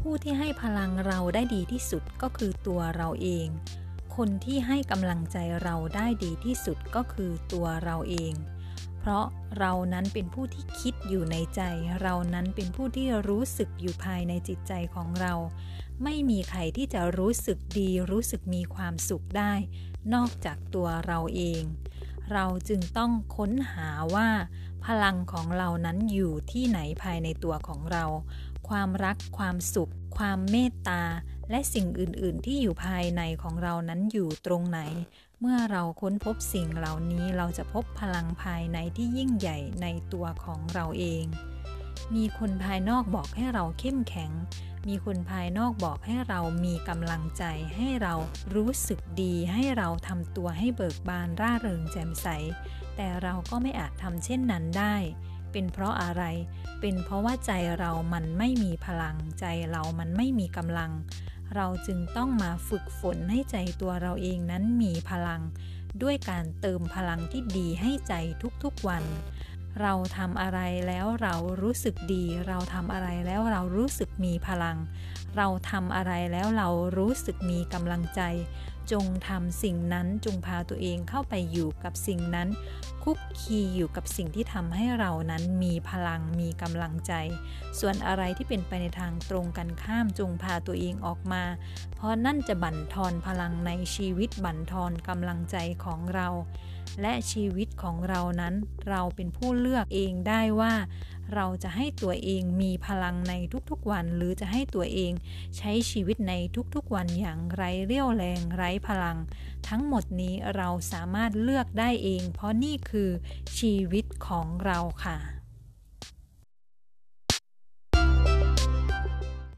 ผู้ที่ให้พลังเราได้ดีที่สุดก็คือตัวเราเอง คนที่ให้กำลังใจเราได้ดีที่สุดก็คือตัวเราเอง เพราะเรานั้นเป็นผู้ที่คิดอยู่ในใจ เรานั้นเป็นผู้ที่รู้สึกอยู่ภายในจิตใจของเรา ไม่มีใครที่จะรู้สึกดีรู้สึกมีความสุขได้ นอกจากตัวเราเอง เราจึงต้องค้นหาว่า พลังของเรานั้นอยู่ที่ไหนภายในตัวของเรา ความรัก ความสุข ความเมตตา และสิ่งอื่น ๆ ที่อยู่ภายในของเรานั้นอยู่ตรงไหน เมื่อเราค้นพบสิ่งเหล่านี้เราจะพบพลังภายในที่ยิ่งใหญ่ในตัวของเราเอง มีคนภายนอกบอกให้เราเข้มแข็ง มีคนภายนอกบอกให้เรามีกำลังใจ ให้เรารู้สึกดี ให้เราทำตัวให้เบิกบานร่าเริงแจ่มใส แต่เราก็ไม่อาจทำเช่นนั้นได้ เป็นเพราะอะไร เป็นเพราะว่าใจเรามันไม่มีพลัง ใจเรามันไม่มีกำลัง เราจึงต้องมาฝึกฝนให้ใจตัวเราเองนั้นมีพลัง ด้วยการเติมพลังที่ดีให้ใจทุกๆวัน เราทำอะไรแล้วเรารู้สึกดี เราทำอะไรแล้วเรารู้สึกมีพลัง เราทำอะไรแล้วเรารู้สึกมีกำลังใจ จงทำสิ่งนั้นจงพาตัวเองเข้าไปอยู่กับสิ่งนั้น คุกคีอยู่กับสิ่งที่ทำให้เรานั้นมีพลังมีกำลังใจ ส่วนอะไรที่เป็นไปในทางตรงกันข้ามจงพาตัวเองออกมา เพราะนั่นจะบั่นทอนพลังในชีวิตบั่นทอนกำลังใจของเรา และชีวิตของเรานั้นเราเป็นผู้เลือกเองได้ว่า เราจะให้ตัวเองมีพลังในทุกๆวัน หรือจะให้ตัวเองใช้ชีวิตในทุกๆวันอย่างไร้เรี่ยวแรงไร้พลัง ทั้งหมดนี้เราสามารถเลือกได้เอง เพราะนี่คือชีวิตของเราค่ะ